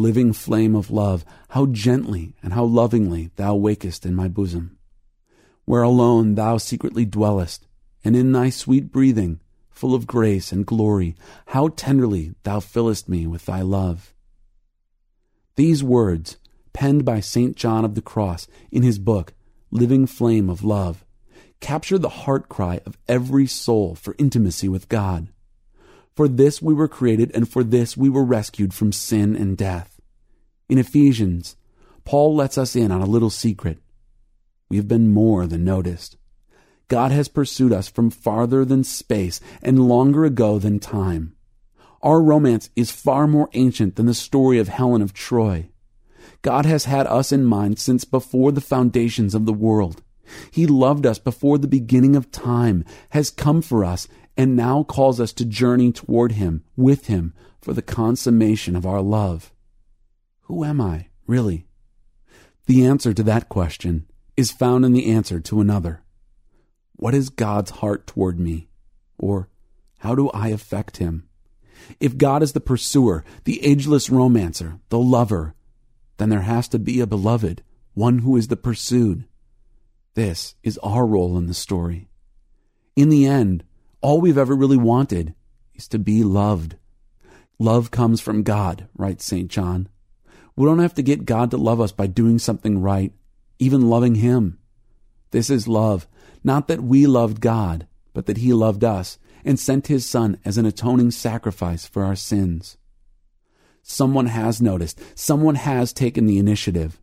living flame of love, how gently and how lovingly thou wakest in my bosom. Where alone thou secretly dwellest, and in thy sweet breathing, full of grace and glory, how tenderly thou fillest me with thy love. These words, penned by St. John of the Cross in his book, Living Flame of Love, capture the heart cry of every soul for intimacy with God. For this we were created, and for this we were rescued from sin and death. In Ephesians, Paul lets us in on a little secret. We have been more than noticed. God has pursued us from farther than space and longer ago than time. Our romance is far more ancient than the story of Helen of Troy. God has had us in mind since before the foundations of the world. He loved us before the beginning of time, has come for us, and now calls us to journey toward Him, with Him, for the consummation of our love. Who am I, really? The answer to that question is found in the answer to another. What is God's heart toward me? Or how do I affect Him? If God is the pursuer, the ageless romancer, the lover, then there has to be a beloved, one who is the pursued. This is our role in the story. In the end, all we've ever really wanted is to be loved. Love comes from God, writes St. John. We don't have to get God to love us by doing something right, even loving Him. This is love, not that we loved God, but that He loved us and sent His Son as an atoning sacrifice for our sins. Someone has noticed, someone has taken the initiative.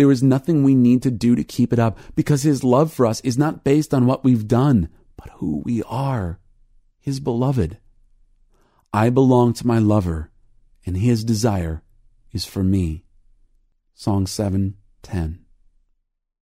There is nothing we need to do to keep it up because His love for us is not based on what we've done, but who we are, His beloved. I belong to my lover, and His desire is for me. Song 710.